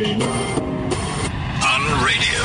On radio.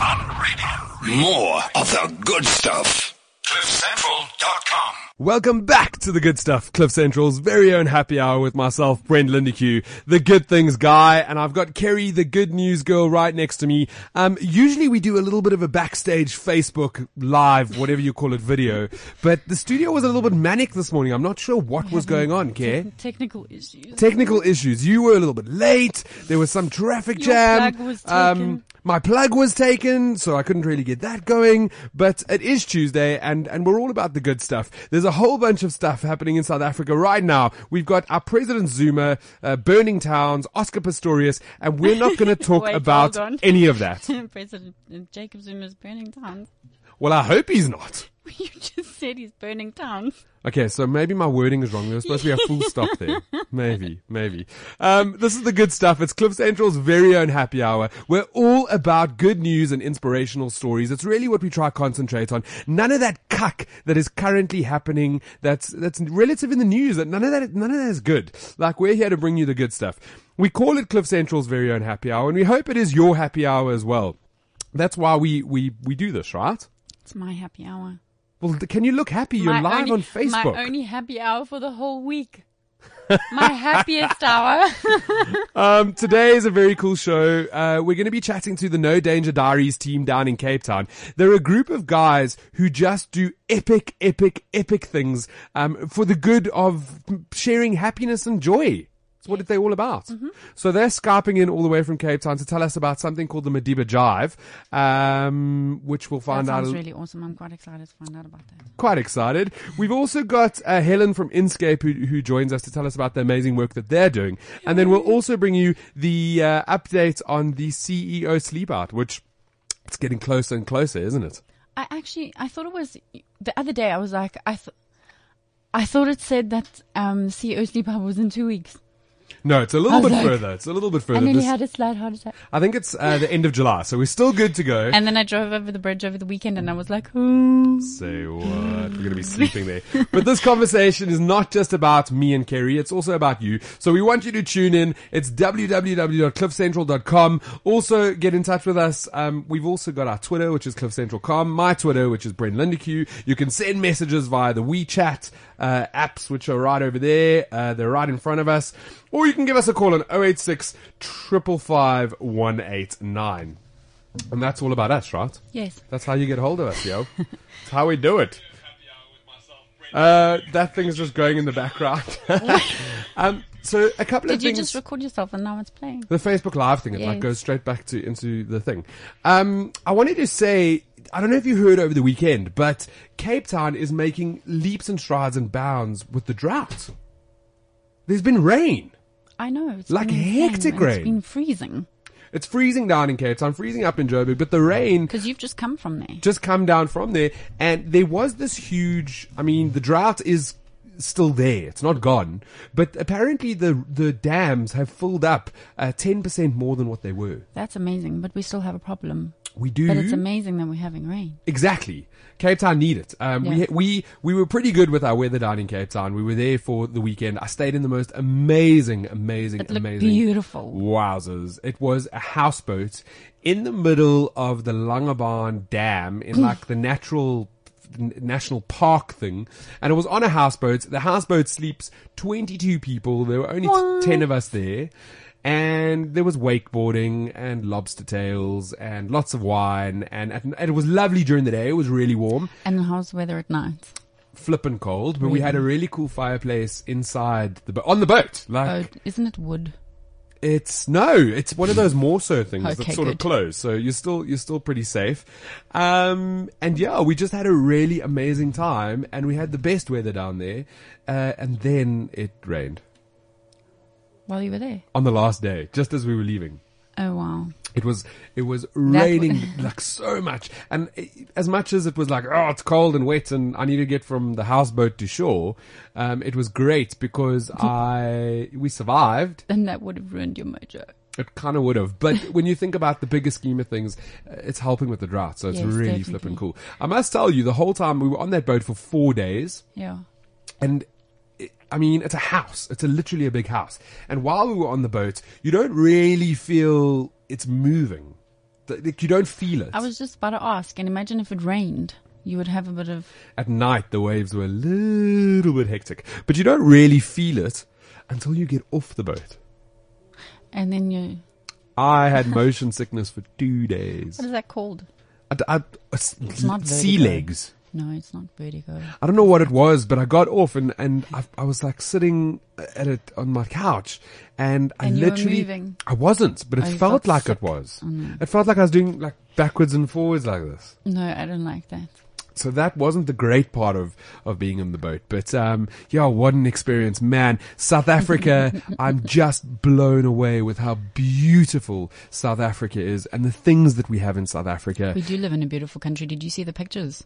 On radio. More of the good stuff. CliffCentral.com. Welcome back to the good stuff, Cliff Central's very own happy hour with myself, Brent Lindeque, the good things guy, and I've got Kerri, the good news girl, right next to me. Um, usually we do a little bit of a backstage Facebook live, whatever you call it, video, but the studio was a little bit manic this morning. I'm not sure what was going on, Kerri. Te- technical issues. Technical issues. You were a little bit late. There was some traffic Your jam. plug was Um, my plug was taken, so I couldn't really get that going. But it is Tuesday, and and we're all about the good stuff. There's a whole bunch of stuff happening in South Africa right now. We've got our President Zuma, uh, burning towns, Oscar Pistorius, and we're not going to talk Wait, about any of that. President Jacob Zuma's burning towns. Well, I hope he's not. You just said he's burning towns. Okay, so maybe my wording is wrong. There was supposed to be a full stop there. Maybe, maybe. Um, this is the good stuff. It's Cliff Central's very own happy hour. We're all about good news and inspirational stories. It's really what we try to concentrate on. None of that cuck that is currently happening that's, that's relative in the news. That none of that, none of that is good. Like we're here to bring you the good stuff. We call it Cliff Central's very own happy hour and we hope it is your happy hour as well. That's why we, we, we do this, right? It's my happy hour. Well, can you look happy? You're my live only, on Facebook. My only happy hour for the whole week. my happiest hour. Um, today is a very cool show. Uh, we're going to be chatting to the No Danger Diaries team down in Cape Town. They're a group of guys who just do epic, epic, epic things um, for the good of sharing happiness and joy. It's what they're all about. So they're Skyping in all the way from Cape Town to tell us about something called the Madiba Jive, um, which we'll that find out. sounds a- really awesome. I'm quite excited to find out about that. quite excited. We've also got uh, Helen from Inscape who, who joins us to tell us about the amazing work that they're doing. And then we'll also bring you the uh, update on the CEO sleep out, which it's getting closer and closer, isn't it? I actually, I thought it was the other day. I was like, I, th- I thought it said that um, CEO sleep out was in two weeks, No, it's a little bit like- further. It's a little bit further. and then This- he had a slight heart attack. I think it's uh, the end of July, so we're still good to go. And then I drove over the bridge over the weekend, and I was like, "Ooh." Say what? We're going to be sleeping there. But this conversation is not just about me and Kerri. It's also about you. So we want you to tune in. It's www.cliffcentral.com. Also get in touch with us. Um, we've also got our Twitter, which is cliffcentral.com. My Twitter, which is Brent Lindeque. You can send messages via the WeChat, uh, apps, which are right over there. Uh, they're right in front of us. Or you can give us a call on 086 555 189. And that's all about us, right? Yes. That's how you get hold of us, yo. That's how we do it. Uh, that thing's just going in the background. um, so a couple of Did you just record yourself and now it's playing? the Facebook Live thing, it like goes straight back to into the thing. Um, I wanted to say, I don't know if you heard over the weekend, but Cape Town is making leaps and strides and bounds with the drought. There's been rain. I know. It's Like insane, hectic and rain. It's been freezing It's freezing down in Cape Town, freezing up in Joburg, but the rain because you've just come from there. just come down from there. And there was this huge, I mean, the drought is still there. It's not gone. But apparently the, the dams have filled up uh, 10% more than what they were. That's amazing, but we still have a problem. We do. But it's amazing that we're having rain. Exactly. Cape Town need it. Um, we, we, we were pretty good with our weather down in Cape Town. We were there for the weekend. I stayed in the most amazing, amazing, It amazing. beautiful. Wowzers. It was a houseboat in the middle of the Langebaan Dam in like the natural national park thing. And it was on a houseboat. The houseboat sleeps 22 people. There were only What? 10 of us there. And there was wakeboarding and lobster tails and lots of wine. And, and it was lovely during the day. It was really warm And how's the weather at night? flippin' cold, but we had a really cool fireplace inside the boat, on the boat. Like, Oh, isn't it wood? it's, no, it's one of those more so things Okay, that's sort of good. closed. So you're still, you're still pretty safe. Um, and yeah, we just had a really amazing time and we had the best weather down there. Uh, and then it rained While you were there? on the last day, just as we were leaving. Oh wow. It was it was raining like so much, and it, as much as it was like oh it's cold and wet, and I need to get from the houseboat to shore, um, it was great because I we survived. Then that would have ruined your mojo. It kind of would have, but when you think about the bigger scheme of things, uh, it's helping with the drought, so it's Yes, really definitely. flipping cool. I must tell you, the whole time we were on that boat for four days, Yeah. and I mean, it's a house. It's a literally a big house. And while we were on the boat, you don't really feel it's moving. Like you don't feel it. I was just about to ask, and imagine if it rained, you would have a bit of. At night, the waves were a little bit hectic, but you don't really feel it until you get off the boat. And then you. I had motion sickness for two days. What is that called? I, I, it's not sea vertigo. legs. No, it's not vertigo. I don't know what it was, but I got off and, and I, I was like sitting at it on my couch and I And were literally. I wasn't, but it Oh, felt felt like sick. it was. Oh, no. It felt like I was doing like backwards and forwards like this. No, I don't like that. So that wasn't the great part of, of being in the boat. But, um, yeah, what an experience, man. South Africa, I'm just blown away with how beautiful South Africa is and the things that we have in South Africa. We do live in a beautiful country. Did you see the pictures?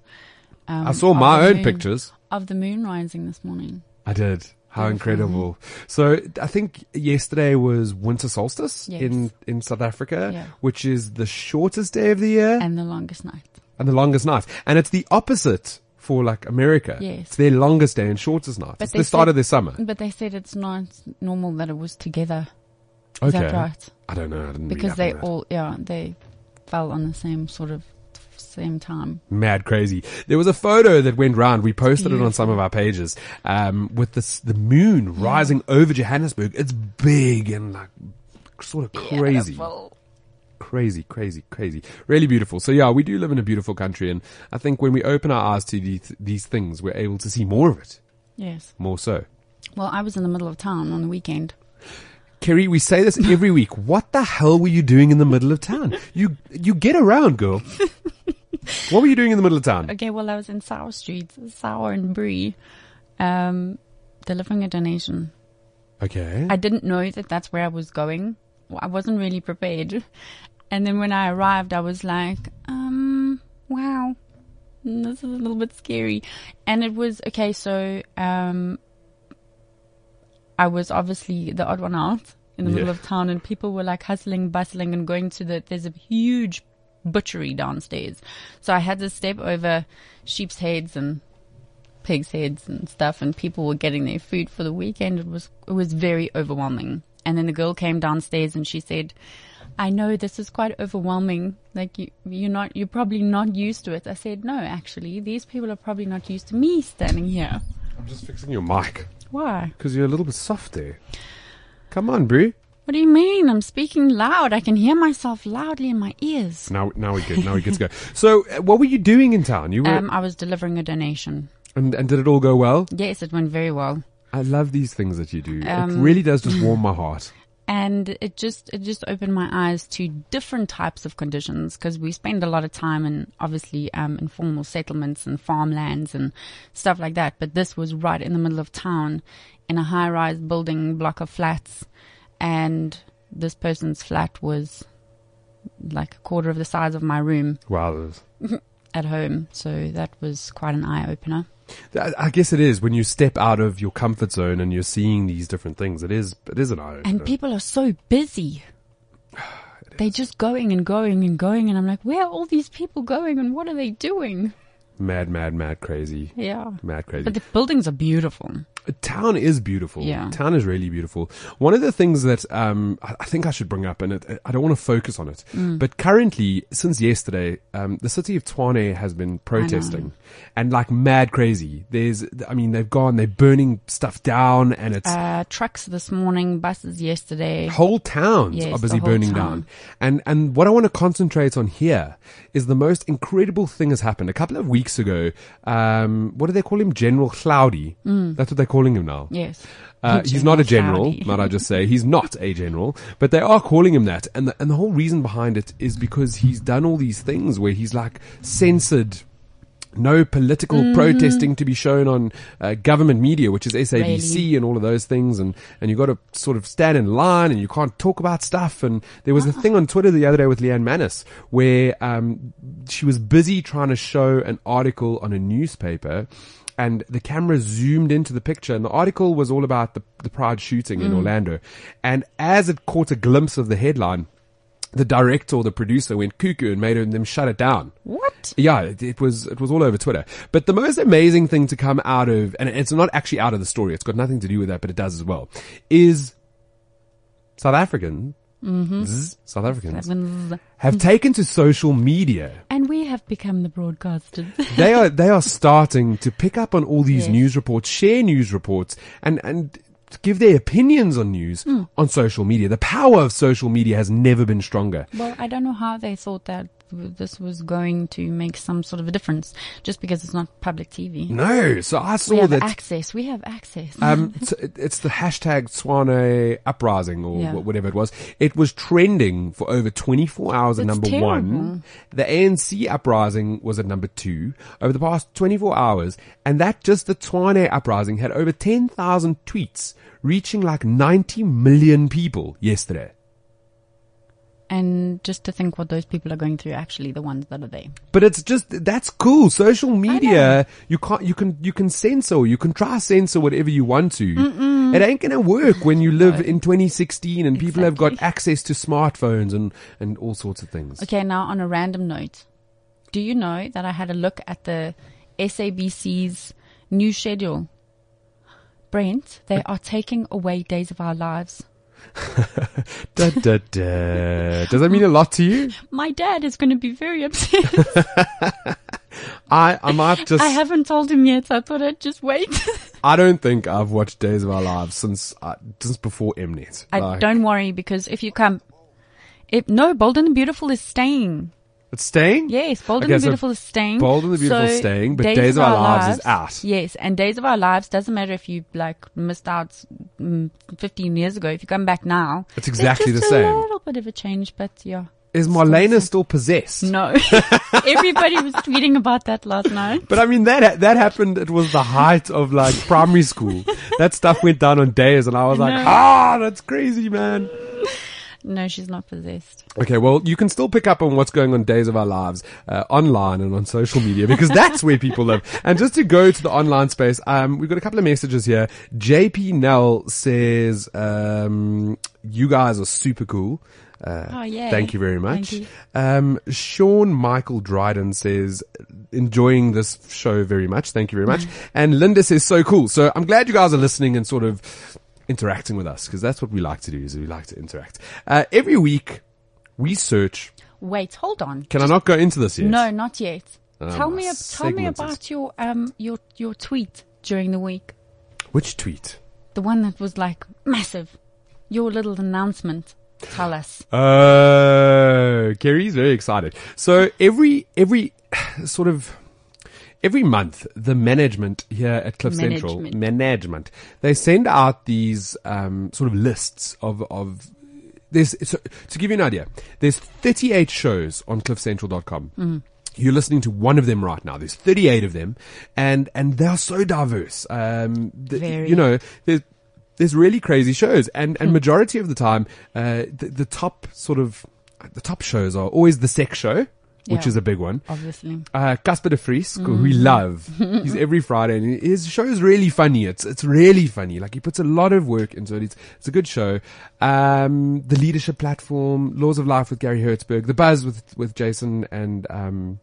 Um, I saw my own moon- pictures. of the moon rising this morning. I did. How incredible. So I think yesterday was winter solstice Yes. in, in South Africa, Yeah. which is the shortest day of the year and, the longest night. And the longest night. And it's the opposite for like America. Yes. It's their longest day and shortest night. But it's the start said- of their summer. But they said it's not normal that it was together. Is Okay. that right? I don't know. I didn't Because they all, yeah, they fell on the same sort of same time. mad crazy. There was a photo that went round. We posted it on some of our pages, um, with this, the moon rising over Johannesburg. It's big and like sort of crazy. Beautiful. crazy, crazy, crazy. Really beautiful. So yeah, we do live in a beautiful country, and I think when we open our eyes to these, these things, we're able to see more of it. Yes. More so. Well, I was in the middle of town on the weekend. Kerri, we say this every week. What the hell were you doing in the middle of town? You you get around, girl. what were you doing in the middle of town? Okay, well, I was in Sauer Street, Sauer and Bree, um, delivering a donation. Okay. I didn't know that that's where I was going. I wasn't really prepared. And then when I arrived, I was like, um, wow, this is a little bit scary. And it was, okay, so, um, I was obviously the odd one out in the middle of town and people were like hustling, bustling and going to the, there's a huge butchery downstairs. So I had to step over sheep's heads and pigs' heads and stuff, and people were getting their food for the weekend. It was it was very overwhelming. And then the girl came downstairs and she said, "I know this is quite overwhelming. Like you, you're not, you're probably not used to it." I said, "No, actually, these people are probably not used to me standing here. I'm just fixing your mic Why? because you're a little bit soft there. Come on, Brie. What do you mean? I'm speaking loud. I can hear myself loudly in my ears." Now, now we good. Now we good to go. So, uh, what were you doing in town? You were, Um, I was delivering a donation. and, and did it all go well? Yes, it went very well. I love these things that you do. it Um, really does just warm my heart. and it just it just opened my eyes to different types of conditions because we spend a lot of time in obviously um, informal settlements and farmlands and stuff like that. But this was right in the middle of town, in a high-rise building block of flats, and this person's flat was like a quarter of the size of my room Wow. at home. So that was quite an eye opener. I I guess it is when you step out of your comfort zone and you're seeing these different things. It is, it is an eye. Opener. And people are so busy. They're just going and going and going, and I'm like, where are all these people going, and what are they doing? mad, mad, mad, crazy, Yeah, mad, crazy. but the buildings are beautiful. Town is beautiful. Yeah. Town is really beautiful. One of the things that um, I think I should bring up, and it, I don't want to focus on it, Mm. but currently, since yesterday, um, the city of Tshwane has been protesting and like mad crazy. There's, I mean, they've gone, they're burning stuff down, and it's Uh, trucks this morning, buses yesterday. whole towns Yes, are busy burning town. down. And and what I want to concentrate on here is the most incredible thing has happened. A couple of weeks ago, um, what do they call him? General Hlaudi. That's what they're calling him now. Yes, Uh, he's not a general, might I just say. He's not a general, but they are calling him that. And the, and the whole reason behind it is because he's done all these things where he's like censored no political Mm-hmm. protesting to be shown on uh, government media, which is SABC Really? and all of those things. And, and you got to sort of stand in line and you can't talk about stuff. And there was a thing on Twitter the other day with Leanne Manas where, um, she was busy trying to show an article on a newspaper and the camera zoomed into the picture and the article was all about the, the pride shooting in mm. Orlando. And as it caught a glimpse of the headline, the director or the producer went cuckoo and made them shut it down. What? Yeah, it, it was it was all over Twitter. But the most amazing thing to come out of, and it's not actually out of the story. It's got nothing to do with that, but it does as well. Is South African, zzz, South Africans have taken to social media. And we have become the broadcasters. They are they are starting to pick up on all these Yes. news reports, share news reports, and and give their opinions on news Hmm. on social media. The power of social media has never been stronger. well, I don't know how they thought that this was going to make some sort of a difference just because it's not public TV. No, so I we saw have that. access. We have access. Um, it's, it's the hashtag Tshwane uprising or Yeah. whatever it was. It was trending for over 24 hours at number terrible. one. The ANC uprising was at number two over the past 24 hours. And that just the Tshwane uprising had over 10,000 tweets reaching like 90 million people yesterday. And just to think what those people are going through, actually, the ones that are there. But it's just that's cool. Social media, you can't, you can, you can censor, you can try censor whatever you want to. It ain't gonna work when you live in 2016 and people have got access to smartphones and and all sorts of things. Okay, now on a random note, do you know that I had a look at the SABC's new schedule? Brent, they are taking away Days of Our Lives. Da, da, da. Does that mean a lot to you? My dad is going to be very upset. I I might just. I haven't told him yet, so I thought I'd just wait. I don't think I've watched Days of Our Lives since uh, since before Mnet. I Like, don't worry because if you come, if no, Bold and the Beautiful is staying. It's staying. Yes, Bold Okay, and the so Beautiful is staying. Bold and the Beautiful is staying, but Days of Our Lives is out. Yes, and Days of Our Lives doesn't matter if you like missed out mm, 15 years ago. If you come back now, It's exactly the just same. A little bit of a change, but yeah. Is Marlena still possessed? No, everybody was tweeting about that last night. But I mean that that happened. It was the height of like primary school. that stuff went down on days, and I was like, No. ah, that's crazy, man. No, she's not possessed. Okay, well, you can still pick up on what's going on Days of Our Lives uh, online and on social media because that's where people live. And just to go to the online space, um, we've got a couple of messages here. JP Nell says, um, "You guys are super cool." Uh, Oh, yay. Thank you very much. You. Um, Sean Michael Dryden says, enjoying this show very much. Thank you very much. And Linda says, so cool. So I'm glad you guys are listening and sort of interacting with us because that's what we like to do is we like to interact. Uh, every week we search. Wait, hold on. Can I not go into this yet? No, not yet. Oh, tell me, tell me is- about your um your your tweet during the week. Which tweet? The one that was like massive. Your little announcement. Tell us. Oh, Kerri's very excited. So every, every sort of, every month, the management here at Cliff Central, Management. management, they send out these, um, sort of lists of, of, there's, so, to give you an idea, there's 38 shows on cliffcentral.com. Mm. You're listening to one of them right now. There's 38 of them, and and they are so diverse. Um, the, Very. you know, there's there's really crazy shows, and and majority of the time, uh, the, the top sort of the top shows are always the sex show, which Yeah. is a big one. Obviously. Uh, Casper de Vries, Mm-hmm. we love. He's every Friday and his show is really funny. It's, it's really funny. Like he puts a lot of work into it. It's, it's a good show. Um, the leadership platform, Laws of Life with Gary Hertzberg, The Buzz with, with Jason and, um,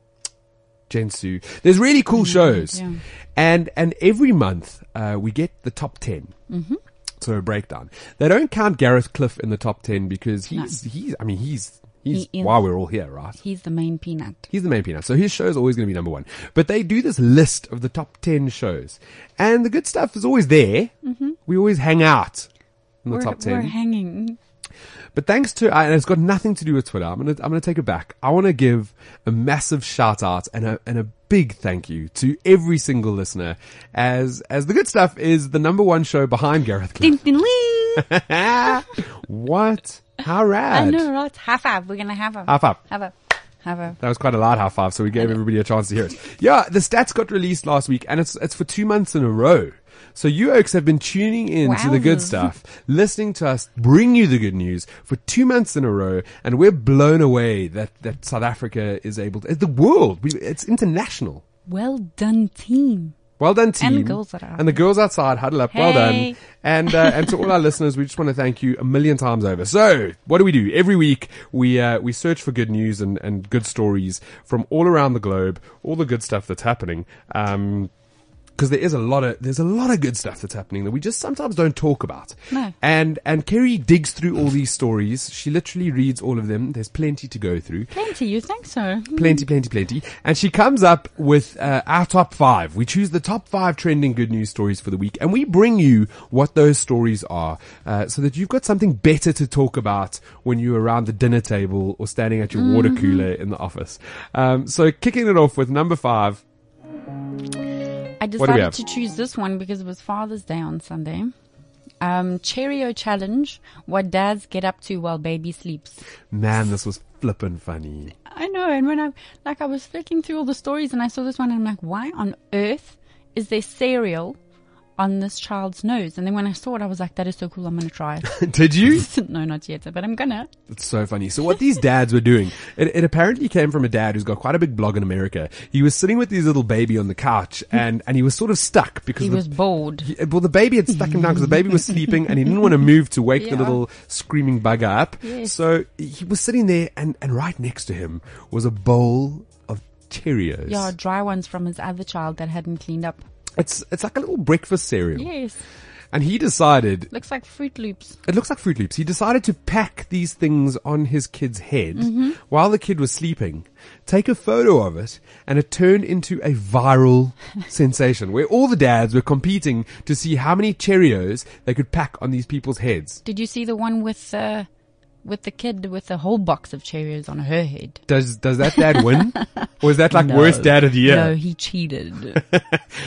Jen Sue. There's really cool shows. yeah. And, and every month, uh, we get the top 10. Mm-hmm. So a breakdown. They don't count Gareth Cliff in the top 10 because he's, he's, I mean, he's, he's He why we're all here, right? He's the main peanut. He's the main peanut. So his show is always going to be number one. But they do this list of the top 10 shows. And the good stuff is always there. Mm-hmm. We always hang out in the we're, top 10. we're hanging. But thanks to, and it's got nothing to do with Twitter. I'm gonna, I'm gonna take it back. I want to give a massive shout out and a, and a big thank you to every single listener as, as the good stuff is the number one show behind Gareth Cliff. Ding, ding, ling. what? How rad. I know, right? High five. We're gonna have a High five. have a have a. That was quite a loud high five, so we gave everybody a chance to hear it. Yeah, the stats got released last week, and it's it's for two months in a row. So you oaks have been tuning in to the good Wowzers. stuff, listening to us bring you the good news for two months in a row, and we're blown away that that South Africa is able to. The world, we, it's international. Well done, team. Well done, team. And the girls that are out And the girls outside, huddle up. Well done. And uh, and to all our listeners, we just want to thank you a million times over. So, what do we do every week? We uh, we search for good news and, and good stories from all around the globe, all the good stuff that's happening. Um, because there is a lot of there's a lot of good stuff that's happening that we just sometimes don't talk about. No. And and Kerri digs through all these stories. She literally reads all of them. There's plenty to go through. Plenty, you think so? Plenty, plenty, plenty. And she comes up with uh, our top five. We choose the top five trending good news stories for the week, and we bring you what those stories are, uh, so that you've got something better to talk about when you're around the dinner table or standing at your water cooler in the office. Um, so, kicking it off with number five. I decided to choose this one because it was Father's Day on Sunday. Um, Cheerio challenge: What dads get up to while baby sleeps. Man, this was flippin' funny. I know, and when I like, I was flicking through all the stories, and I saw this one, and I'm like, why on earth is there cereal on this child's nose? And then when I saw it, I was like, that is so cool. I'm gonna try it. Did you? no, not yet, but I'm gonna. It's so funny. So what these dads were doing, it, it apparently came from a dad who's got quite a big blog in America. He was sitting with his little baby on the couch and, and he was sort of stuck because He the, was bored. Yeah, well, the baby had stuck him down because the baby was sleeping and he didn't want to move to wake the little screaming bugger up. Yes. So he was sitting there and, and right next to him was a bowl of Cheerios. Yeah, dry ones from his other child that hadn't cleaned up. It's, it's like a little breakfast cereal. Yes, And he decided, looks like Froot Loops. it looks like Froot Loops. He decided to pack these things on his kid's head Mm-hmm. while the kid was sleeping, take a photo of it, and it turned into a viral sensation where all the dads were competing to see how many Cheerios they could pack on these people's heads. Did you see the one with uh, with the kid with the whole box of Cheerios on her head? Does does that dad win, or is that like No. worst dad of the year? No, he cheated.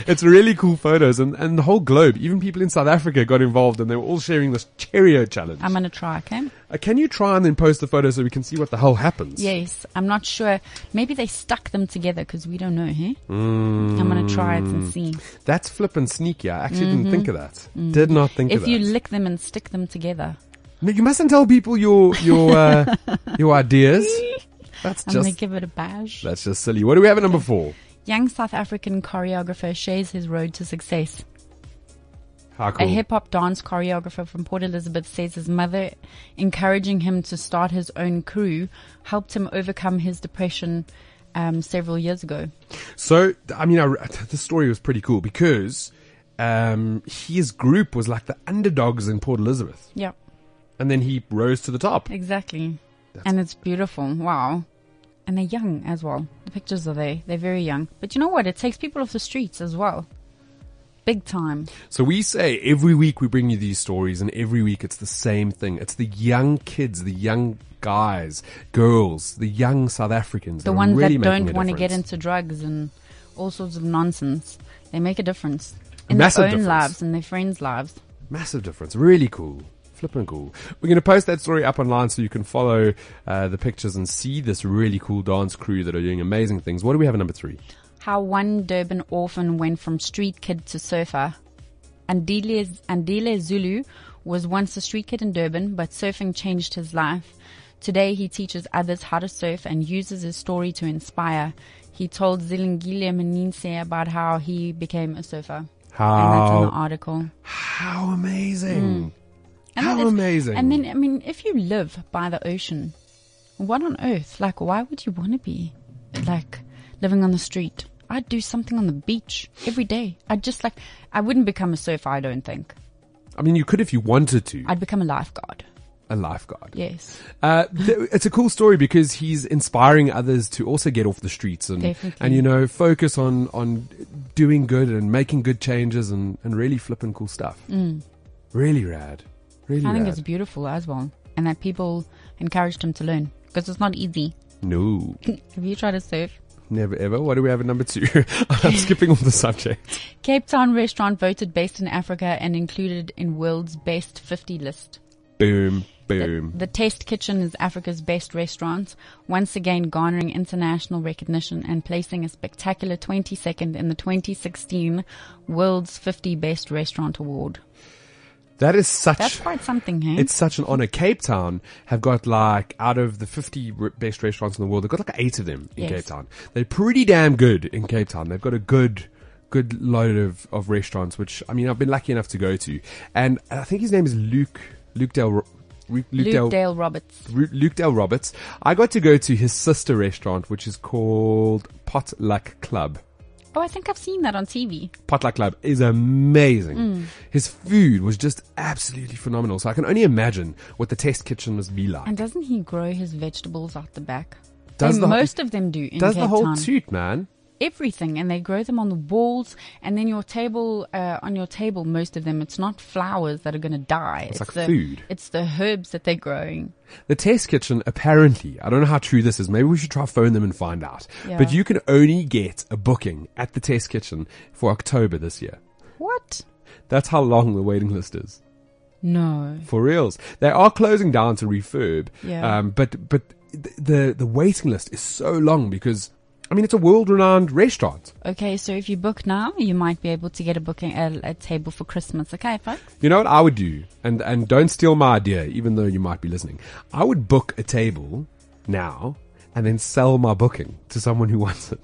It's really cool photos, and and the whole globe, even people in South Africa got involved, and they were all sharing this Cheerio challenge. I'm gonna try, okay? Uh, can you try and then post the photos so we can see what the hell happens? Yes, I'm not sure. Maybe they stuck them together because we don't know, hey? I'm gonna try it Mm. and see. That's flippin' sneaky. I actually didn't think of that. Did not think Mm-hmm. Mm. If you lick them and stick them together, you mustn't tell people your your uh, your ideas. That's I'm gonna give it a bash. that's just silly. What do we have at number four? Young South African choreographer shares his road to success. How cool. A hip hop dance choreographer from Port Elizabeth says his mother, encouraging him to start his own crew, helped him overcome his depression um, several years ago. So, I mean, I, the story was pretty cool because um, his group was like the underdogs in Port Elizabeth, Yeah, and then he rose to the top. exactly. and it's beautiful. Wow. And they're young as well. The pictures are there. They're very young. But you know what? It takes people off the streets as well. Big time. So we say every week we bring you these stories, and every week it's the same thing. It's the young kids, the young guys, girls, the young South Africans. The that ones really that don't want to get into drugs and all sorts of nonsense. They make a difference in Massive their own difference. lives and their friends' lives. Massive difference. Really cool. Flipping cool. We're going to post that story up online so you can follow uh, the pictures and see this really cool dance crew that are doing amazing things. What do we have at number three? How one Durban orphan went from street kid to surfer. Andile, Andile Zulu was once a street kid in Durban, but surfing changed his life. Today he teaches others how to surf and uses his story to inspire. He told Zilingile Meninse about how he became a surfer. And that's in the How, article. how amazing. And How amazing. And then, I mean, if you live by the ocean, what on earth? Like, why would you want to be, like, living on the street? I'd do something on the beach every day. I'd just like, I wouldn't become a surfer, I don't think. I mean, you could if you wanted to. I'd become a lifeguard. a lifeguard. Yes. Uh, it's a cool story because he's inspiring others to also get off the streets and, Definitely. and you know, focus on, on doing good and making good changes and, and really flipping cool stuff. Really rad. Really. I think rad. it's beautiful as well. And that people encouraged him to learn because it's not easy. no, Have you tried to surf? never ever. What do we have at number two? I'm skipping off the subject. Cape Town restaurant voted best in Africa and included in world's best 50 list. Boom, The, boom. the Test Kitchen is Africa's best restaurant, once again garnering international recognition and placing a spectacular 22nd in the 2016 World's 50 Best Restaurant Award. That is such. That's quite something, hey? It's such an honor. Cape Town have got like out of the 50 best restaurants in the world, they've got like eight of them in Yes. Cape Town. They're pretty damn good in Cape Town. They've got a good, good load of, of restaurants, which I mean I've been lucky enough to go to, and I think his name is Luke Luke Dale. Ro- Luke, Luke Dale, Dale Roberts. Luke Dale Roberts. I got to go to his sister restaurant, which is called Potluck Club. Oh, I think I've seen that on TV. Potluck Club is amazing. Mm. His food was just absolutely phenomenal. So I can only imagine what the test kitchen must be like. And doesn't he grow his vegetables out the back? Does the- most of them do in Does Cape the whole Town. toot, man? Everything and they grow them on the walls and then your table uh, on your table most of them it's not flowers that are going to die It's like the, food. it's the herbs that they're growing The test kitchen, apparently, I don't know how true this is. Maybe we should try phone them and find out. Yeah. But you can only get a booking at the test kitchen for October this year. what That's how long the waiting list is. no For reals. They are closing down to refurb. Yeah. Um, but, but the, the waiting list is so long because, I mean, it's a world-renowned restaurant. okay so if you book now you might be able to get a booking a, a table for christmas okay folks You know what I would do? And, and don't steal my idea, even though you might be listening. I would book a table now and then sell my booking to someone who wants it.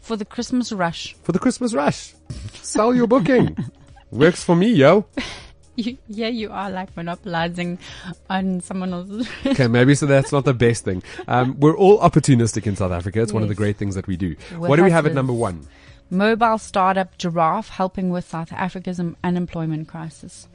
for the christmas rush For the Christmas rush. Sell your booking. Works for me, yo. You, yeah you are like monopolizing on someone else's Okay, maybe so that's not the best thing. Um, we're all opportunistic in South Africa. It's one of the great things that we do. We're what do we have at number one? mobile startup giraffe helping with south africa's unemployment crisis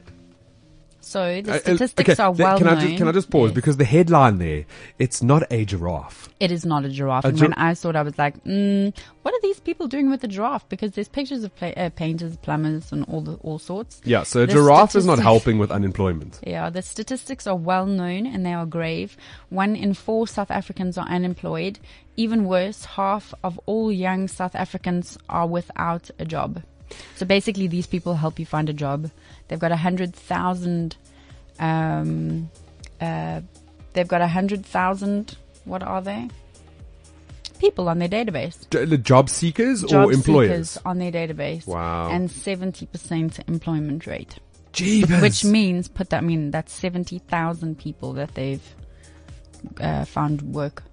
so the Uh, uh, statistics okay, are well can I known just can I just pause Yes. because the headline there, it's not a giraffe. It is not a giraffe. A and gi- when I saw it, I was like, mm, what are these people doing with the giraffe? Because there's pictures of pla uh, painters, plumbers, and all the all sorts. Yeah, so a The giraffe is not helping with unemployment. Yeah, the statistics are well known and they are grave. One in four South Africans are unemployed. Even worse, half of all young South Africans are without a job. So basically, these people help you find a job. They've got a hundred thousand. Um, uh, they've got a hundred thousand. What are they? People on their database. J- the job seekers Job or employers? seekers on their database. Wow. And seventy percent employment rate. Jeebus. Which means, put that, I mean, that's 70,000 people that they've uh, found work.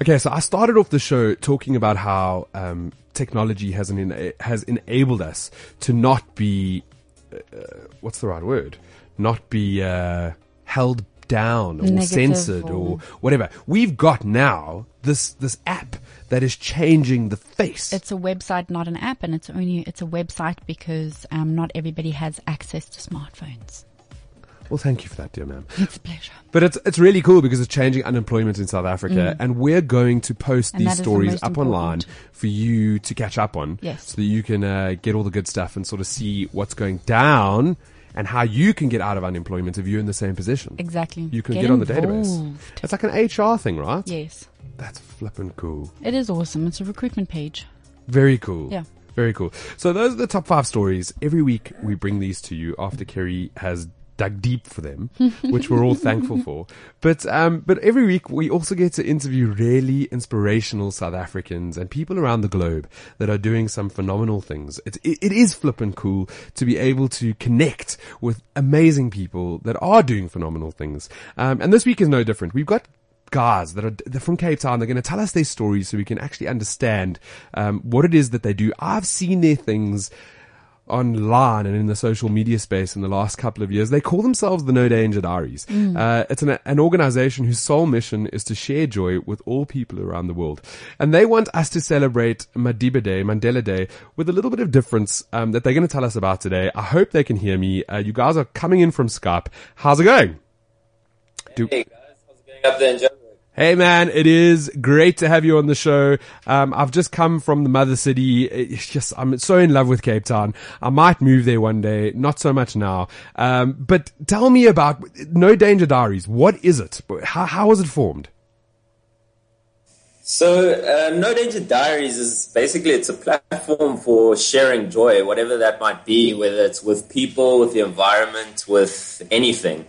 Okay, so I started off the show talking about how um, technology has an has enabled us to not be what's the right word? Not be uh, held down or Negative censored or, or- whatever. We've got now this this app that is changing the face. It's a website, not an app, and it's only, it's a website because um, not everybody has access to smartphones. Well, thank you for that, dear ma'am. It's a pleasure. But it's it's really cool because it's changing unemployment in South Africa, and we're going to post Mm. And these the stories most up online important. for you to catch up on, Yes. so that you can uh, get all the good stuff and sort of see what's going down and how you can get out of unemployment if you're in the same position. Exactly. You can get, on the database. It's like an HR thing, right? Yes. That's flippin' cool. It is awesome. It's a recruitment page. Very cool. Yeah. Very cool. So those are the top five stories. Every week we bring these to you after Kerri has dug deep for them, which we're all thankful for. But um, but every week we also get to interview really inspirational South Africans and people around the globe that are doing some phenomenal things. It, it, it is flippin' cool to be able to connect with amazing people that are doing phenomenal things. Um, and this week is no different. We've got guys that are they're from Cape Town. They're going to tell us their stories so we can actually understand um, what it is that they do. I've seen their things online and in the social media space in the last couple of years. They call themselves the No Danger Diaries. Uh, it's an, an organization whose sole mission is to share joy with all people around the world. And they want us to celebrate Madiba Day, Mandela Day, with a little bit of difference um, that they're going to tell us about today. I hope they can hear me. Uh, you guys are coming in from Skype. How's it going? Do- Hey guys, how's it going up there in Joburg? Hey man, it is great to have you on the show. Um, I've just come from the mother city. It's just, I'm so in love with Cape Town. I might move there one day, not so much now. Um, but tell me about No Danger Diaries. What is it? How, how was it formed? So, uh, No Danger Diaries is basically it's a platform for sharing joy, whatever that might be, whether it's with people, with the environment, with anything.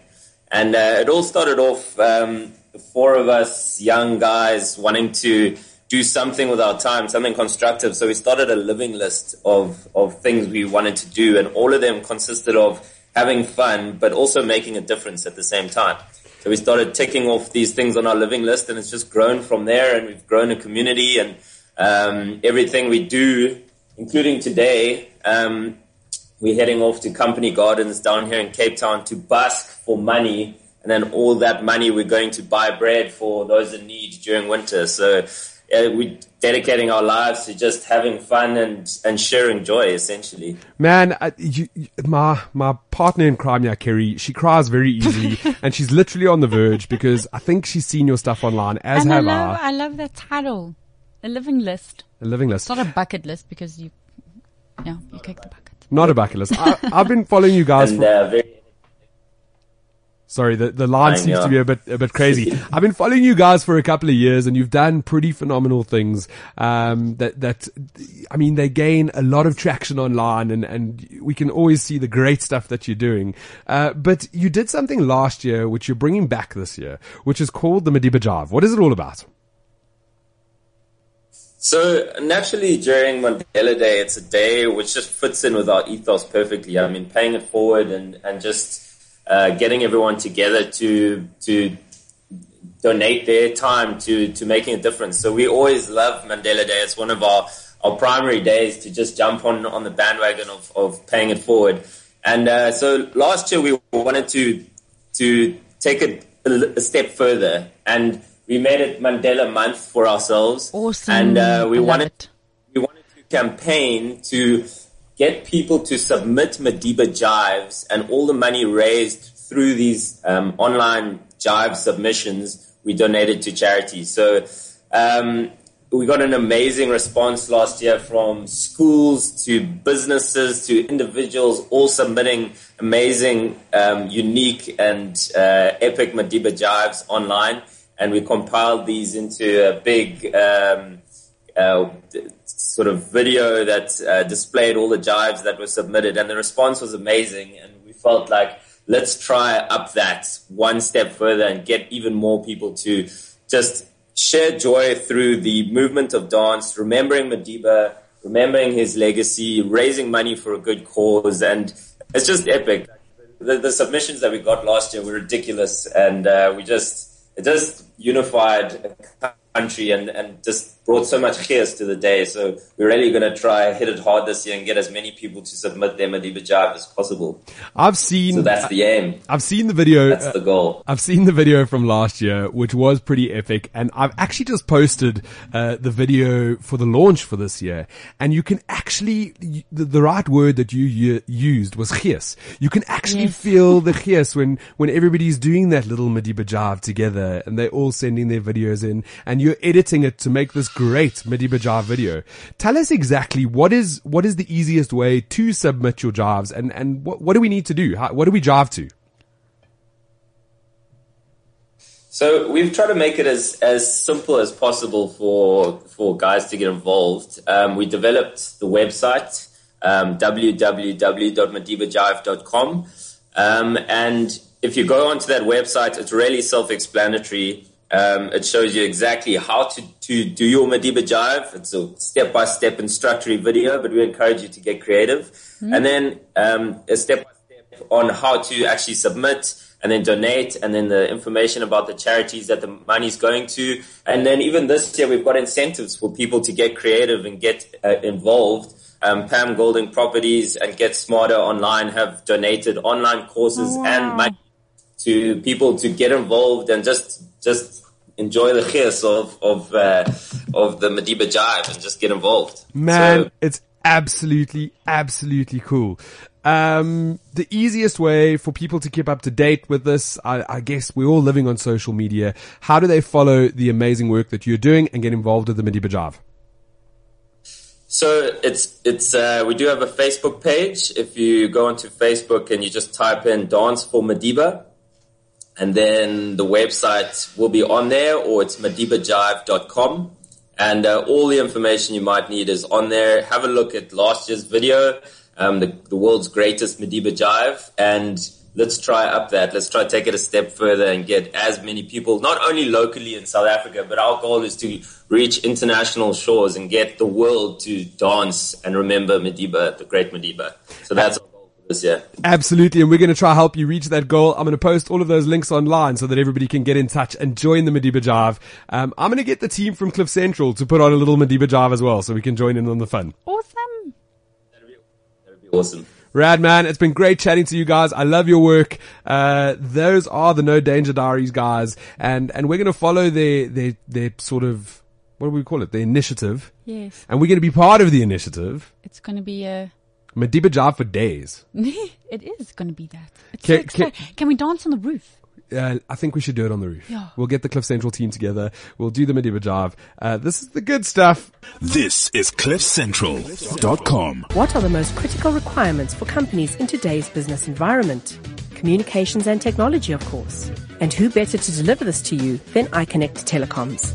And uh, it all started off um, the four of us young guys wanting to do something with our time, something constructive. So we started a living list of of things we wanted to do, and all of them consisted of having fun, but also making a difference at the same time. So we started ticking off these things on our living list, and it's just grown from there. And we've grown a community, and um, everything we do including today, um, we're heading off to Company Gardens down here in Cape Town to busk for money. And then all that money we're going to buy bread for those in need during winter. So uh, we're dedicating our lives to just having fun and, and sharing joy, essentially. Man, uh, you, you, my my partner in crime, yeah, Kerri, she cries very easily, and she's literally on the verge because I think she's seen your stuff online, as and I love, I. I love that title, a living list. A living list. It's not a bucket list because you, yeah, you kick the bucket. Not a bucket list. I, I've been following you guys And for. uh, very, Sorry, the, the line seems to be a bit a bit crazy. I've been following you guys for a couple of years, and you've done pretty phenomenal things. Um, that that I mean, they gain a lot of traction online, and and we can always see the great stuff that you're doing. Uh, but you did something last year, which you're bringing back this year, which is called the Madiba Jive. What is it all about? So naturally, during Mandela Day, it's a day which just fits in with our ethos perfectly. I mean, paying it forward and and just uh, getting everyone together to to donate their time to to making a difference. So we always love Mandela Day. It's one of our our primary days to just jump on on the bandwagon of of paying it forward. And uh, so last year we wanted to to take it a, a step further and. We made it Mandela Month for ourselves, Awesome. and uh, we I wanted we wanted to campaign to get people to submit Madiba jives and all the money raised through these um, online jive submissions we donated to charities. So um, we got an amazing response last year from schools to businesses to individuals, all submitting amazing, um, unique, and uh, epic Madiba jives online. And we compiled these into a big um, uh, sort of video that uh, displayed all the jives that were submitted, and the response was amazing. And we felt like let's try up that one step further and get even more people to just share joy through the movement of dance, remembering Madiba, remembering his legacy, raising money for a good cause, and it's just epic. The, the submissions that we got last year were ridiculous, and uh, we just it just unified a country and, and just brought so much chaos to the day. So we're really going to try hit it hard this year and get as many people to submit their Madiba jive as possible. I've seen So that's the aim. I've seen the video. That's the goal. I've seen the video from last year, which was pretty epic, and I've actually just posted uh, the video for the launch for this year. And you can actually the, the right word that you used was gees. You can actually Yes. feel the gees when when everybody's doing that little Madiba jive together, and they're all sending their videos in, and you're editing it to make this great Madiba jive video. Tell us exactly what is what is the easiest way to submit your jives, and and what what do we need to do? How, what do we jive to? So we've tried to make it as, as simple as possible for for guys to get involved. Um, we developed the website um, www.madibajive.com, um, and if you go onto that website, it's really self-explanatory. Um, it shows you exactly how to, to do your Madiba Jive. It's a step-by-step instructory video, but we encourage you to get creative. And then um, a step-by-step on how to actually submit and then donate and then the information about the charities that the money's going to. And then even this year, we've got incentives for people to get creative and get uh, involved. Um, Pam Golding Properties and Get Smarter Online have donated online courses and money to people to get involved and just just enjoy the gees of of uh, of the Madiba Jive and just get involved. Man, So- it's absolutely, absolutely cool. Um, the easiest way for people to keep up to date with this, I, I guess we're all living on social media. How do they follow the amazing work that you're doing and get involved with the Madiba Jive? So it's it's uh, we do have a Facebook page. If you go onto Facebook and you just type in "Dance for Madiba," and then the website will be on there, or it's madibajive.com. And uh, all the information you might need is on there. Have a look at last year's video, um, the, the world's greatest Madiba Jive, and let's try up that. Let's try take it a step further and get as many people, not only locally in South Africa, but our goal is to reach international shores and get the world to dance and remember Madiba, the great Madiba. So that's this year. Absolutely. And we're going to try to help you reach that goal. I'm going to post all of those links online so that everybody can get in touch and join the Madiba Jive. Um, I'm going to get the team from Cliff Central to put on a little Madiba Jive as well so we can join in on the fun. Awesome. That'd be awesome. Rad man, it's been great chatting to you guys. I love your work. Uh, those are the No Danger Diaries guys, and and we're gonna follow their their their sort of what do we call it? The initiative, Yes. and we're gonna be part of the initiative. It's going to be a. Madiba job for days. it is going to be that. It's Can- so exciting. Can, we dance on the roof? Uh, I think we should do it on the roof. Yeah. We'll get the Cliff Central team together. We'll do the Madiba job. Uh, this is the good stuff. This is CliffCentral.com. What are the most critical requirements for companies in today's business environment? Communications and technology, of course. And who better to deliver this to you than iConnect Telecoms?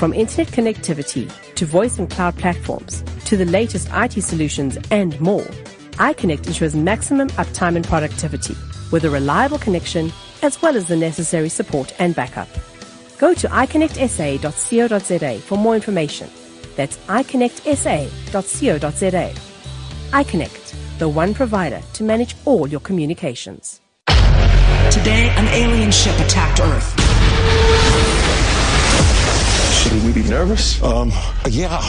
From internet connectivity to voice and cloud platforms to the latest IT solutions and more, iConnect ensures maximum uptime and productivity with a reliable connection as well as the necessary support and backup. Go to iConnectSA.co.za for more information. That's iConnectSA.co.za. iConnect, the one provider to manage all your communications. Today, an alien ship attacked Earth. Shouldn't we be nervous? Um, yeah.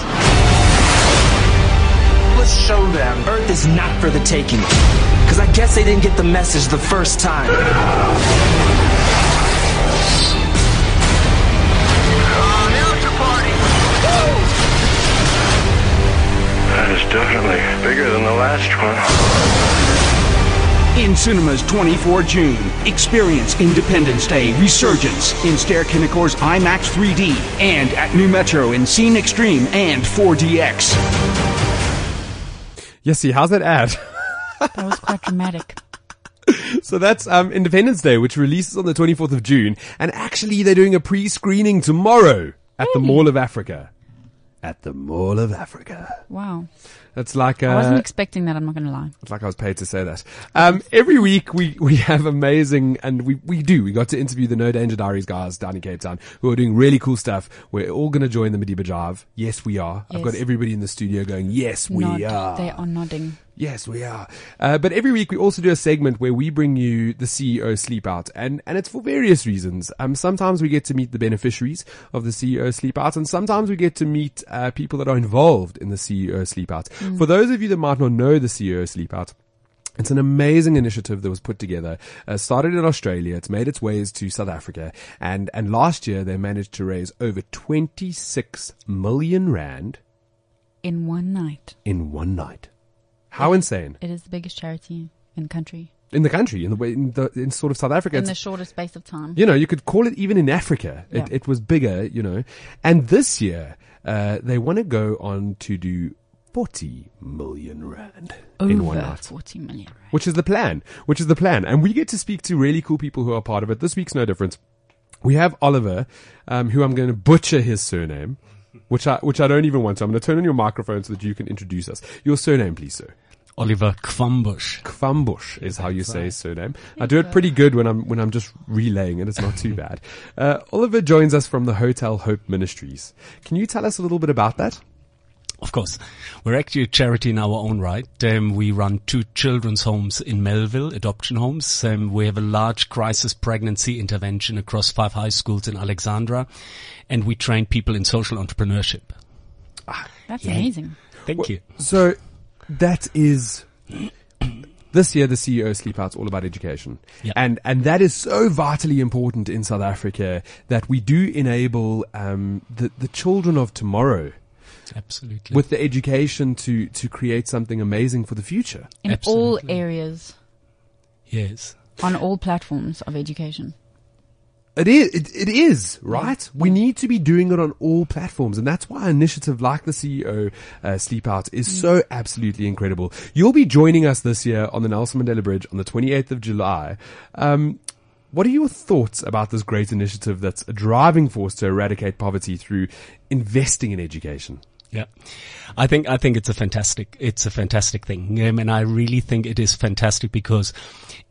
Let's show them Earth is not for the taking. Because I guess they didn't get the message the first time. That is definitely bigger than the last one. In cinemas 24 June, experience Independence Day Resurgence in Ster-Kinekor's IMAX 3D and at Nu Metro in Scene Extreme and 4DX. Yesy, how's that ad? That was quite dramatic. So that's um, Independence Day, which releases on the 24th of June. And actually, they're doing a pre-screening tomorrow at the Mall of Africa. At the Mall of Africa. Wow. That's like I wasn't expecting that, I'm not going to lie. it's like I was paid to say that. Um, every week we, we have amazing, and we, we do. We got to interview the No Danger Diaries guys down in Cape Town who are doing really cool stuff. We're all going to join the Madiba Jive. Yes, we are. I've got everybody in the studio going, yes, we Nod. are. They are nodding. Yes, we are. Uh, but every week we also do a segment where we bring you the CEO sleep out and, and it's for various reasons. Um, sometimes we get to meet the beneficiaries of the CEO sleep out and sometimes we get to meet, uh, people that are involved in the CEO sleep out. For those of you that might not know the CEO sleep out, it's an amazing initiative that was put together. Uh, started in Australia. It's made its ways to South Africa. And, and last year they managed to raise over 26 million rand In one night. in one night. How insane. It is the biggest charity in the country. in the country, in the way, in, the, in sort of South Africa. In the shortest space of time. you know, you could call it even in Africa. It, Yeah. it was bigger, you know. And this year, uh, they want to go on to do 40 million rand in one Over night. 40 million. Right? Which is the plan. Which is the plan. And we get to speak to really cool people who are part of it. This week's no difference. We have Oliver, um, who I'm going to butcher his surname, which I, which I don't even want to. I'm going to turn on your microphone so that you can introduce us. Your surname, please, sir. Oliver Kwambush. Kwambush is how you say his surname. I do it pretty good when I'm when I'm just relaying it. It's not too bad. Uh, Oliver joins us from the Hotel Hope Ministries. Can you tell us a little bit about that? Of course, we're actually a charity in our own right. Um, we run two children's homes in Melville, adoption homes. Um, we have a large crisis pregnancy intervention across five high schools in Alexandra, and we train people in social entrepreneurship. That's amazing. Thank you. So that is this year the CEO sleep out's all about education. Yeah. And and that is so vitally important in South Africa that we do enable um, the the children of tomorrow Absolutely. with the education to to create something amazing for the future. In Absolutely. all areas, yes. on all platforms of education. It is, it, it is, right? We need to be doing it on all platforms. And that's why an initiative like the CEO uh, Sleep Out is so absolutely incredible. You'll be joining us this year on the Nelson Mandela Bridge on the 28th of July. Um, what are your thoughts about this great initiative that's a driving force to eradicate poverty through investing in education? Yeah, I think I think it's a fantastic it's a fantastic thing, um, and I really think it is fantastic because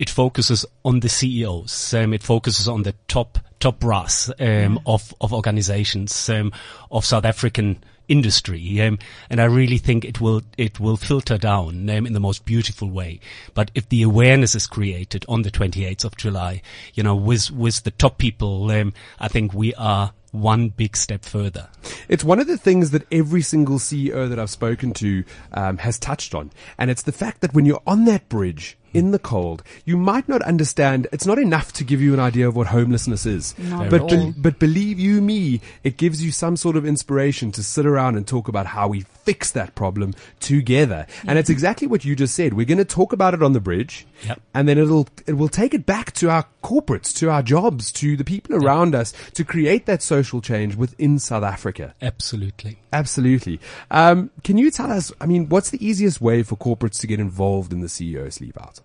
it focuses on the CEOs. Um, it focuses on the top top brass um, of of organizations um, of South African industry, um, and I really think it will it will filter down um, in the most beautiful way. But if the awareness is created on the 28th of July, you know, with with the top people, um, I think we are one big step further. It's one of the things that every single CEO that I've spoken to um, has touched on, and it's the fact that when you're on that bridge in the cold, you might not understand. It's not enough to give you an idea of what homelessness is, Not but be- but believe you me, it gives you some sort of inspiration to sit around and talk about how we fix that problem together. And it's exactly what you just said. We're going to talk about it on the bridge, Yep. and then it'll it will take it back to our corporates, to our jobs, to the people around us to create that social change within South Africa. Absolutely. Absolutely. Um, can you tell us? I mean, what's the easiest way for corporates to get involved in the CEO sleep out?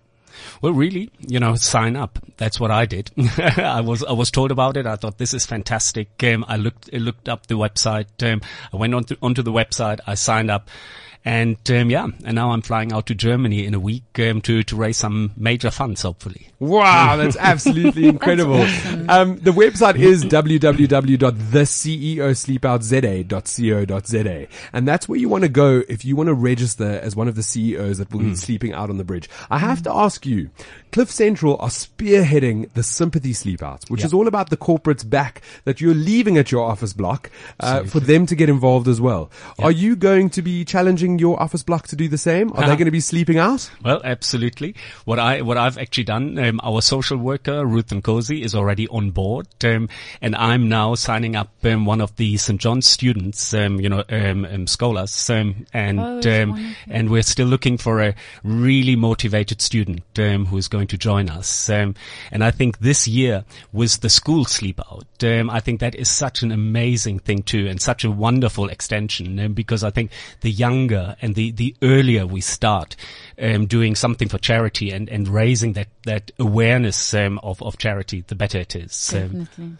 Well, really, you know, sign up. That's what I did. I was I was told about it. I thought this is fantastic. Um, I looked I looked up the website. Um, I went onto onto the website. I signed up, and um, yeah, and now I'm flying out to Germany in a week um, to to raise some major funds, hopefully. Wow, that's absolutely incredible. Um, the website is www.theCEOsleepoutza.co.za. And that's where you want to go if you want to register as one of the CEOs that will be sleeping out on the bridge. I have to ask you, Cliff Central are spearheading the sympathy sleep outs, which is all about the corporates back that you're leaving at your office block, uh, for them to get involved as well. Are you going to be challenging your office block to do the same? Are they going to be sleeping out? Well, absolutely. What I what I've actually done, um, our social worker Ruth Nkosi is already on board, um, and I'm now signing up um, one of the St John's students, um, you know, um, um, scholars, um, and Oh, um, and we're still looking for a really motivated student um, who is going to join us. Um, and I think this year with the school sleep out, um, I think that is such an amazing thing too, and such a wonderful extension. Um, because I think the younger and the the earlier we start um, doing something for charity and and raising that that awareness um, of of charity, the better it is. Um, Definitely.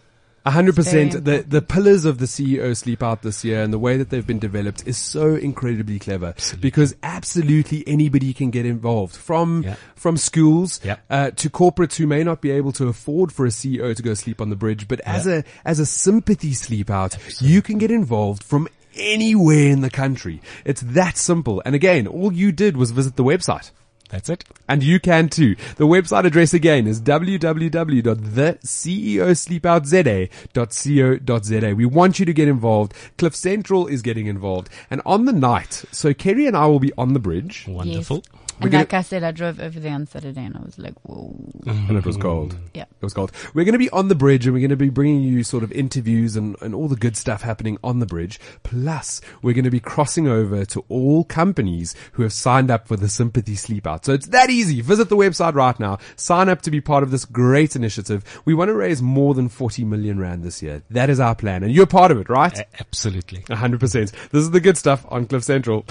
A hundred percent. The the pillars of the CEO sleep out this year and the way that they've been developed is so incredibly clever because absolutely anybody can get involved from Yeah. from schools Yeah. uh, to corporates who may not be able to afford for a CEO to go sleep on the bridge, but as a as a sympathy sleep out, you can get involved from anywhere in the country. It's that simple. And again, all you did was visit the website. That's it. And you can too. The website address again is www.theCEOsleepoutza.co.za. We want you to get involved. Cliff Central is getting involved. And on the night, so Kerri and I will be on the bridge. Wonderful. And gonna- like I said, I drove over there on Saturday and I was like, whoa. And it was cold. Yeah. It was cold. We're going to be on the bridge and we're going to be bringing you sort of interviews and, and all the good stuff happening on the bridge. Plus, we're going to be crossing over to all companies who have signed up for the Sympathy sleepout. So it's that easy. Visit the website right now. Sign up to be part of this great initiative. We want to raise more than 40 million rand this year. That is our plan. And you're part of it, right? A- absolutely. 100%. This is the good stuff on Cliff Central.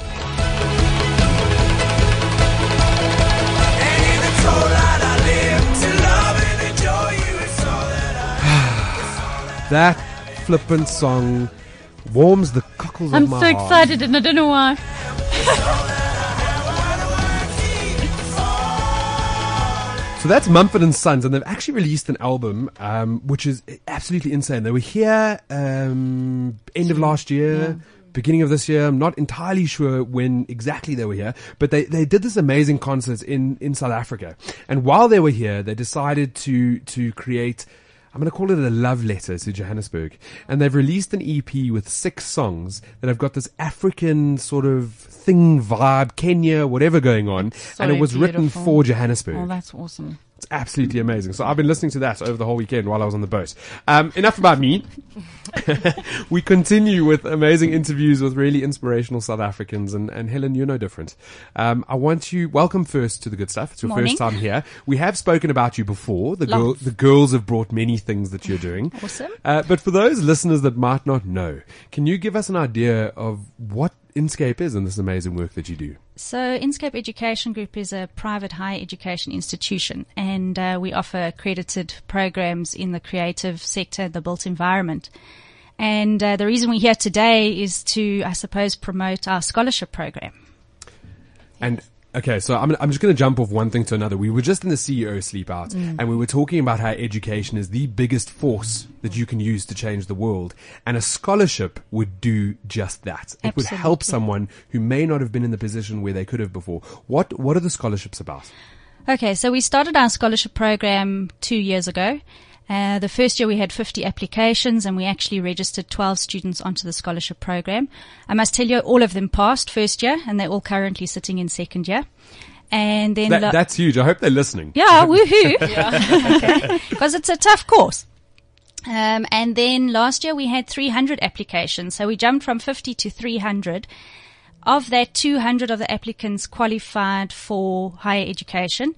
That flippant song warms the cockles of the. I'm of my so heart. excited and I don't know why. So that's Mumford and Sons, and they've actually released an album, um, which is absolutely insane. They were here um, end of last year. Beginning of this year, I'm not entirely sure when exactly they were here, but they, they did this amazing concert in, in South Africa. And while they were here, they decided to, to create, I'm going to call it a love letter to Johannesburg. And they've released an EP with six songs that have got this African sort of thing vibe, Kenya, whatever going on. So and it was written for Johannesburg. Oh, that's awesome. It's absolutely amazing. So I've been listening to that over the whole weekend while I was on the boat. Um, enough about me. we continue with amazing interviews with really inspirational South Africans, and, and Helen, you're no different. Um, I want you welcome first to the good stuff. It's your Morning. first time here. We have spoken about you before. The girl, the girls have brought many things that you're doing. Awesome. Uh, but for those listeners that might not know, can you give us an idea of what Inscape is and this amazing work that you do? So, Inscape Education Group is a private higher education institution, and uh, we offer accredited programs in the creative sector, the built environment. And uh, the reason we're here today is to, I suppose, promote our scholarship program. And okay, so I'm, I'm just going to jump off one thing to another. We were just in the CEO sleep out Mm. and we were talking about how education is the biggest force that you can use to change the world. And a scholarship would do just that. It would help someone who may not have been in the position where they could have before. What, what are the scholarships about? Okay, so we started our scholarship program two years ago, Uh, the first year we had 50 applications and we actually registered 12 students onto the scholarship program. I must tell you, all of them passed first year and they're all currently sitting in second year. And then That, lo- that's huge. I hope they're listening. yeah, woohoo. Because it's a tough course. Um, and then last year we had 300 applications. So we jumped from 50 to 300. Of that, 200 of the applicants qualified for higher education.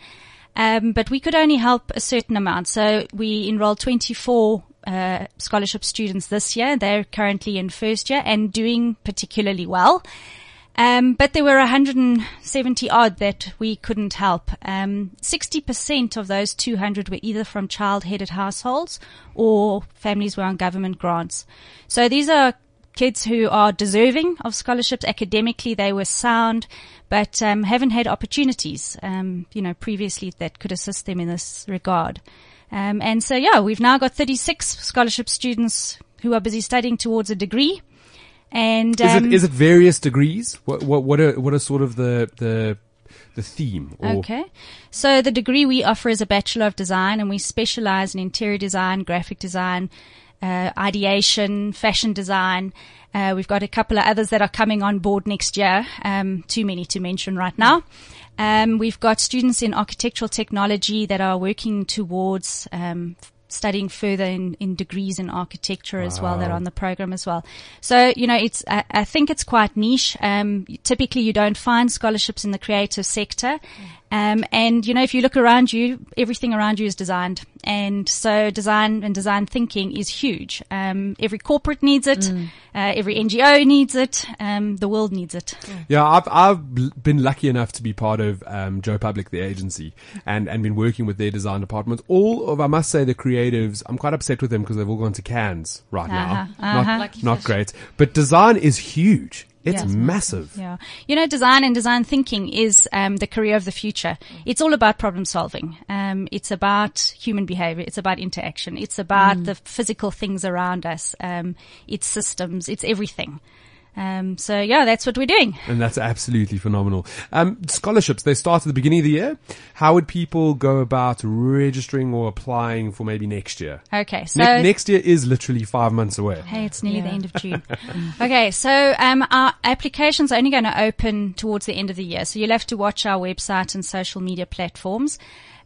Um, but we could only help a certain amount. So we enrolled 24 uh, scholarship students this year. They're currently in first year and doing particularly well. Um, but there were 170 odd that we couldn't help. Um, 60% of those 200 were either from child-headed households or families were on government grants. So these are kids who are deserving of scholarships academically. They were sound, but um, haven't had opportunities, um, you know, previously that could assist them in this regard. Um, and so, yeah, we've now got 36 scholarship students who are busy studying towards a degree. And Is um, it is it various degrees? What what what are what are sort of the the the theme? Or Okay. So the degree we offer is a Bachelor of Design and we specialize in interior design, graphic design, uh, ideation, fashion design. Uh, we've got a couple of others that are coming on board next year. Um, too many to mention right now. Um, we've got students in architectural technology that are working towards um, studying further in, in degrees in architecture as well that are on the program as well. So, you know, it's, I, I think it's quite niche. Um, typically you don't find scholarships in the creative sector. Um, and you know, if you look around you, everything around you is designed. And so design and design thinking is huge. Um, every corporate needs it. Uh, every NGO needs it. Um, the world needs it. Yeah, I've I've been lucky enough to be part of um, Joe Public, the agency, and and been working with their design department. All of I must say the creatives, I'm quite upset with them because they've all gone to Cannes right now. Uh-huh, uh-huh. Not not great, but design is huge. It's Yeah. massive. Yeah. You know, design and design thinking is um, the career of the future. It's all about problem solving. Um, it's about human behavior. It's about interaction. It's about the physical things around us. Um, it's systems. It's everything. Um, so yeah, that's what we're doing. And that's absolutely phenomenal. Um, scholarships, they start at the beginning of the year. How would people go about registering or applying for maybe next year? Okay. So Ne- next year is literally five months away. Hey, it's nearly the end of June. okay, so um, our applications are only going to open towards the end of the year, so you'll have to watch our website and social media platforms.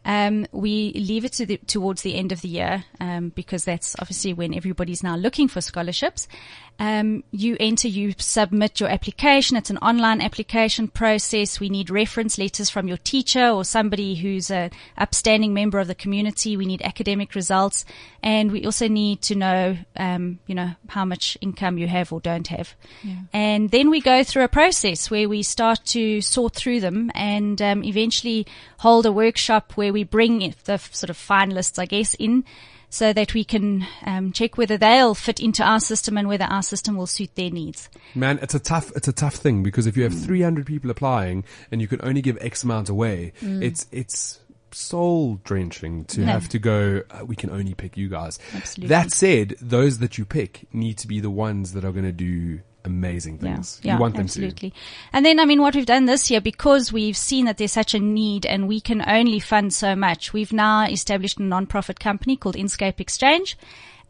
Um, we leave it to the, towards the end of the year um, because that's obviously when everybody's now looking for scholarships. Um, you enter, you submit your application. It's an online application process. We need reference letters from your teacher or somebody who's a upstanding member of the community. We need academic results, and we also need to know, um, you know, how much income you have or don't have. And then we go through a process where we start to sort through them, and um, eventually hold a workshop where we bring the sort of finalists, I guess, in so that we can um, check whether they'll fit into our system and whether our system will suit their needs. Man, it's a tough, it's a tough thing because if you have 300 people applying and you can only give X amount away, it's, it's soul drenching to have to go, uh, we can only pick you guys. Absolutely. That said, those that you pick need to be the ones that are going to do amazing things. Yeah, you want them absolutely. And then, I mean, what we've done this year, because we've seen that there's such a need and we can only fund so much, we've now established a non-profit company called Inscape Exchange.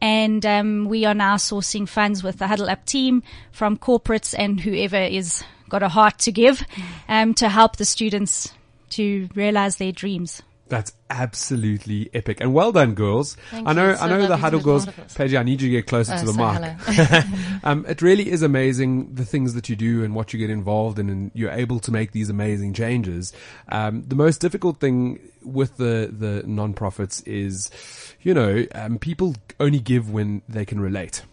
And um, we are now sourcing funds with the Huddle Up team from corporates and whoever is got a heart to give um, to help the students to realize their dreams. That's absolutely epic. And well done, girls. Thank I know. So I know the Huddle girls. part of this. Paige, I need you to get closer Oh, to the mic. um, it really is amazing the things that you do and what you get involved in, and you're able to make these amazing changes. Um, the most difficult thing with the the non-profits is, you know, um, people only give when they can relate.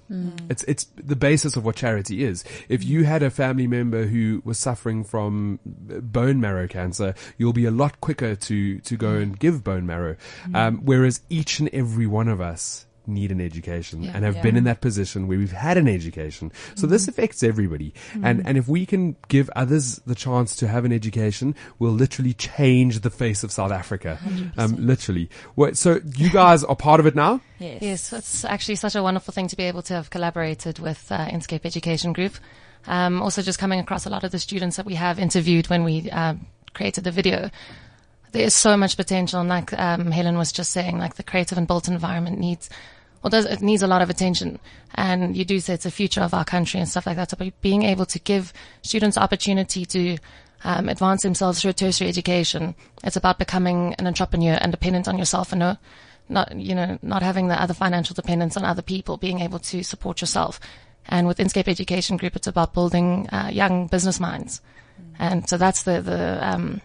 It's it's the basis of what charity is. If you had a family member who was suffering from bone marrow cancer, you'll be a lot quicker to to go and give bone marrow. Um, whereas each and every one of us need an education and have been in that position where we've had an education. So this affects everybody. And, and if we can give others the chance to have an education, we'll literally change the face of South Africa. Um, literally. Well, so you guys are part of it now? Yes, Yes, it's actually such a wonderful thing to be able to have collaborated with uh, Inscape Education Group. Um, also, just coming across a lot of the students that we have interviewed when we um, created the video. There is so much potential. And like um, Helen was just saying, like the creative and built environment needs, well, does, it needs a lot of attention. And you do say it's the future of our country and stuff like that. So being able to give students opportunity to um, advance themselves through tertiary education, it's about becoming an entrepreneur and dependent on yourself and no, not, you know, not having the other financial dependence on other people, being able to support yourself. And with Inscape Education Group, it's about building uh, young business minds. And so that's the, the, um,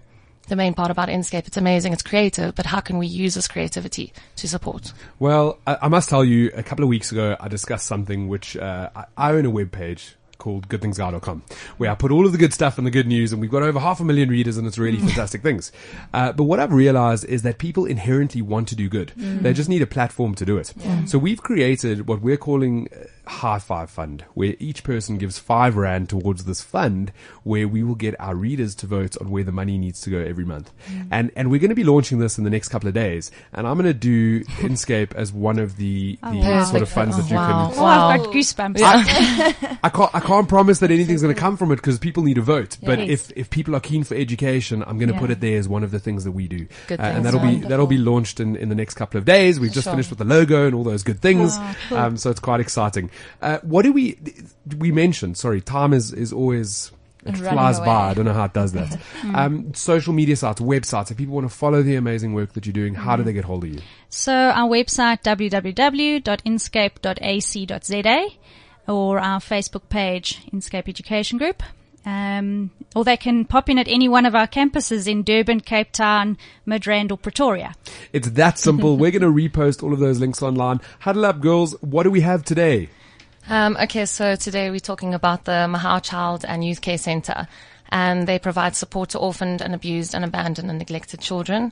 the main part about Inscape. It's amazing. It's creative, but how can we use this creativity to support? Well, I, I must tell you, a couple of weeks ago, I discussed something which uh, I, I own a web page called goodthingsguy.com where I put all of the good stuff and the good news and we've got over half a million readers and it's really fantastic things. Uh, but what I've realized is that people inherently want to do good. Mm. They just need a platform to do it. Yeah. So we've created what we're calling uh, High Five Fund, where each person gives five rand towards this fund, where we will get our readers to vote on where the money needs to go every month. Mm. And and we're going to be launching this in the next couple of days. And I'm going to do Inscape as one of the, Oh, the wow. sort of funds that you wow. can. Oh, I've got goosebumps. I can't I can't promise that anything's going to come from it because people need to vote. But Yes. if if people are keen for education, I'm going to Yeah. put it there as one of the things that we do, Good Uh, and that'll be Wonderful. that'll be launched in in the next couple of days. We've just Sure. finished with the logo and all those good things, Oh, cool. um, so it's quite exciting. Uh, what do we we mentioned? Sorry, time is is always. It flies by. I don't know how it does that. Mm. um, social media sites, websites. If people want to follow the amazing work that you're doing, how do Mm. they get hold of you? So our website www.inscape.ac.za or our Facebook page Inscape Education Group. Um, or they can pop in at any one of our campuses in Durban, Cape Town, Midrand or Pretoria. It's that simple. We're going to repost all of those links online. Huddle up, girls. What do we have today? Um, okay, so today we're talking about the Mahau Child and Youth Care Centre, and they provide support to orphaned and abused and abandoned and neglected children,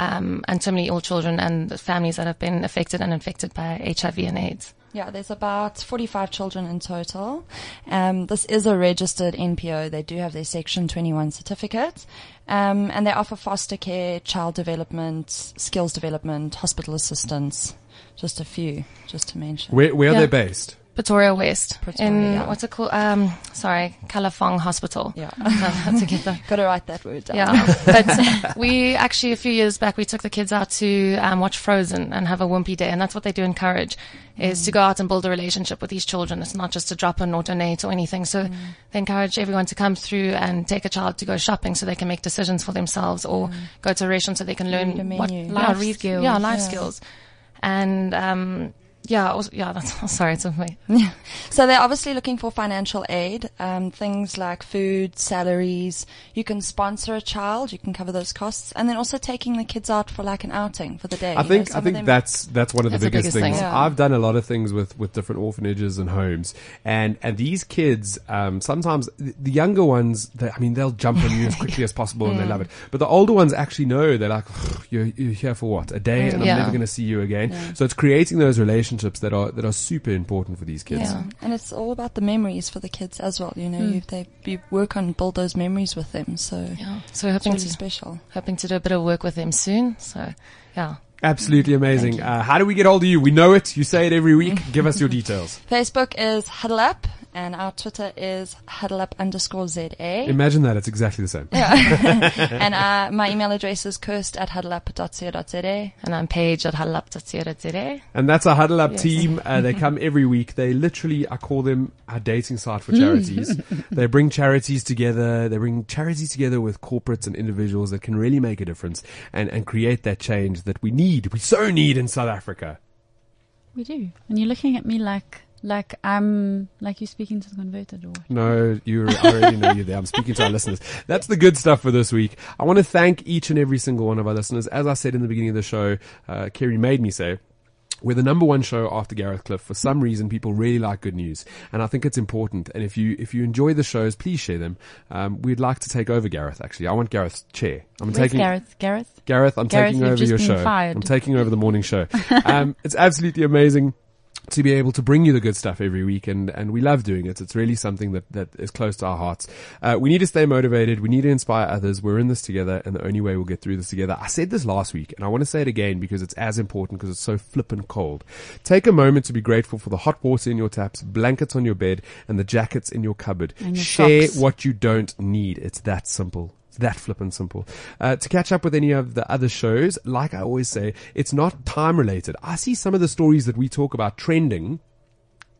um, and terminally ill children and families that have been affected and infected by HIV and AIDS. Yeah, there's about 45 children in total. Um, this is a registered NPO. They do have their Section 21 certificate. Um, and they offer foster care, child development, skills development, hospital assistance. Just a few, just to mention. Where, where are they based? Pretoria West. Pretoria, in, yeah. what's it called? Um, sorry, Kalafong Hospital. Yeah. to get the, Got to write that word down. Yeah, but we actually a few years back we took the kids out to um, watch Frozen and have a Wimpy Day, and that's what they do encourage is to go out and build a relationship with these children. It's not just to drop in or donate or anything. So they encourage everyone to come through and take a child to go shopping so they can make decisions for themselves or go to a restaurant so they can learn what menu. yeah, Life skills. Yeah, life Yeah. skills, and um, yeah, also, yeah. That's sorry, it's me. So they're obviously looking for financial aid, um, things like food, salaries. You can sponsor a child, you can cover those costs, and then also taking the kids out for like an outing for the day. I You know, think I think that's that's one of the biggest, biggest things. thing. Yeah. I've done a lot of things with with different orphanages and homes, and and these kids um, sometimes the younger ones, they, I mean, they'll jump on you as quickly as possible and they love it. But the older ones actually know they're like, you're, you're here for what a day, and I'm Yeah. never going to see you again. So it's creating those relationships that are that are super important for these kids. Yeah, and it's all about the memories for the kids as well. You know, Hmm. you, they you work on build those memories with them. So Yeah, so we're it's hoping really to special. hoping to do a bit of work with them soon. So yeah. Absolutely amazing. Uh, how do we get hold of you? We know it. You say it every week. Give us your details. Facebook is Huddle Up, and our Twitter is Huddle Up underscore ZA. Imagine that. It's exactly the same. Yeah. and uh, my email address is cursed at huddleup.co.za. And I'm Paige at huddleup.co.za. And that's our Huddle Up Yes. team. Uh, they come every week. They literally, I call them a dating site for charities. they bring charities together. They bring charities together with corporates and individuals that can really make a difference and, and create that change that we need. We so need in South Africa. We do. And you're looking at me like like I'm like you're speaking to the converted or No, you I already know you're there. I'm speaking to our listeners. That's the good stuff for this week. I want to thank each and every single one of our listeners. As I said in the beginning of the show, uh, Kerri made me say, we're the number one show after Gareth Cliff. For some reason, people really like good news, and I think it's important. And if you if you enjoy the shows, please share them. Um, we'd like to take over Gareth. Actually, I want Gareth's chair. I'm Where's taking Gareth? Gareth? Gareth, I'm Gareth, taking over your show. fired. I'm taking over the morning show. um, it's absolutely amazing to be able to bring you the good stuff every week and, and we love doing it. It's really something that, that is close to our hearts. Uh, we need to stay motivated. We need to inspire others. We're in this together and the only way we'll get through this together. I said this last week and I want to say it again because it's as important because it's so flippin' cold. Take a moment to be grateful for the hot water in your taps, blankets on your bed and the jackets in your cupboard. Your Share socks. what you don't need. It's that simple. It's that flippin' simple. Uh, to catch up with any of the other shows, like I always say, it's not time related. I see some of the stories that we talk about trending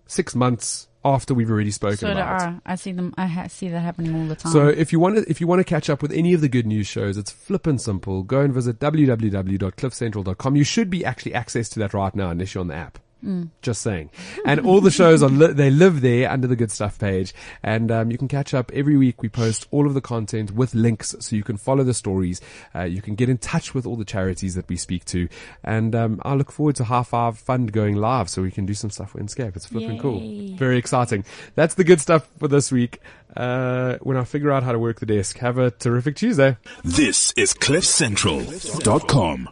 six months after we've already spoken So do about. I. I see them. I ha- see that happening all the time. So if you want to, if you want to catch up with any of the good news shows, it's flippin' simple. Go and visit www.cliffcentral.com. You should be actually access to that right now unless you're on the app. Mm. Just saying. And all the shows are, li- they live there under the good stuff page. And, um, you can catch up every week. We post all of the content with links so you can follow the stories. Uh, you can get in touch with all the charities that we speak to. And, um, I look forward to Half Five Fund going live so we can do some stuff with Inscape. It's flipping cool. Very exciting. That's the good stuff for this week. Uh, when I figure out how to work the desk, have a terrific Tuesday. This is CliffCentral.com.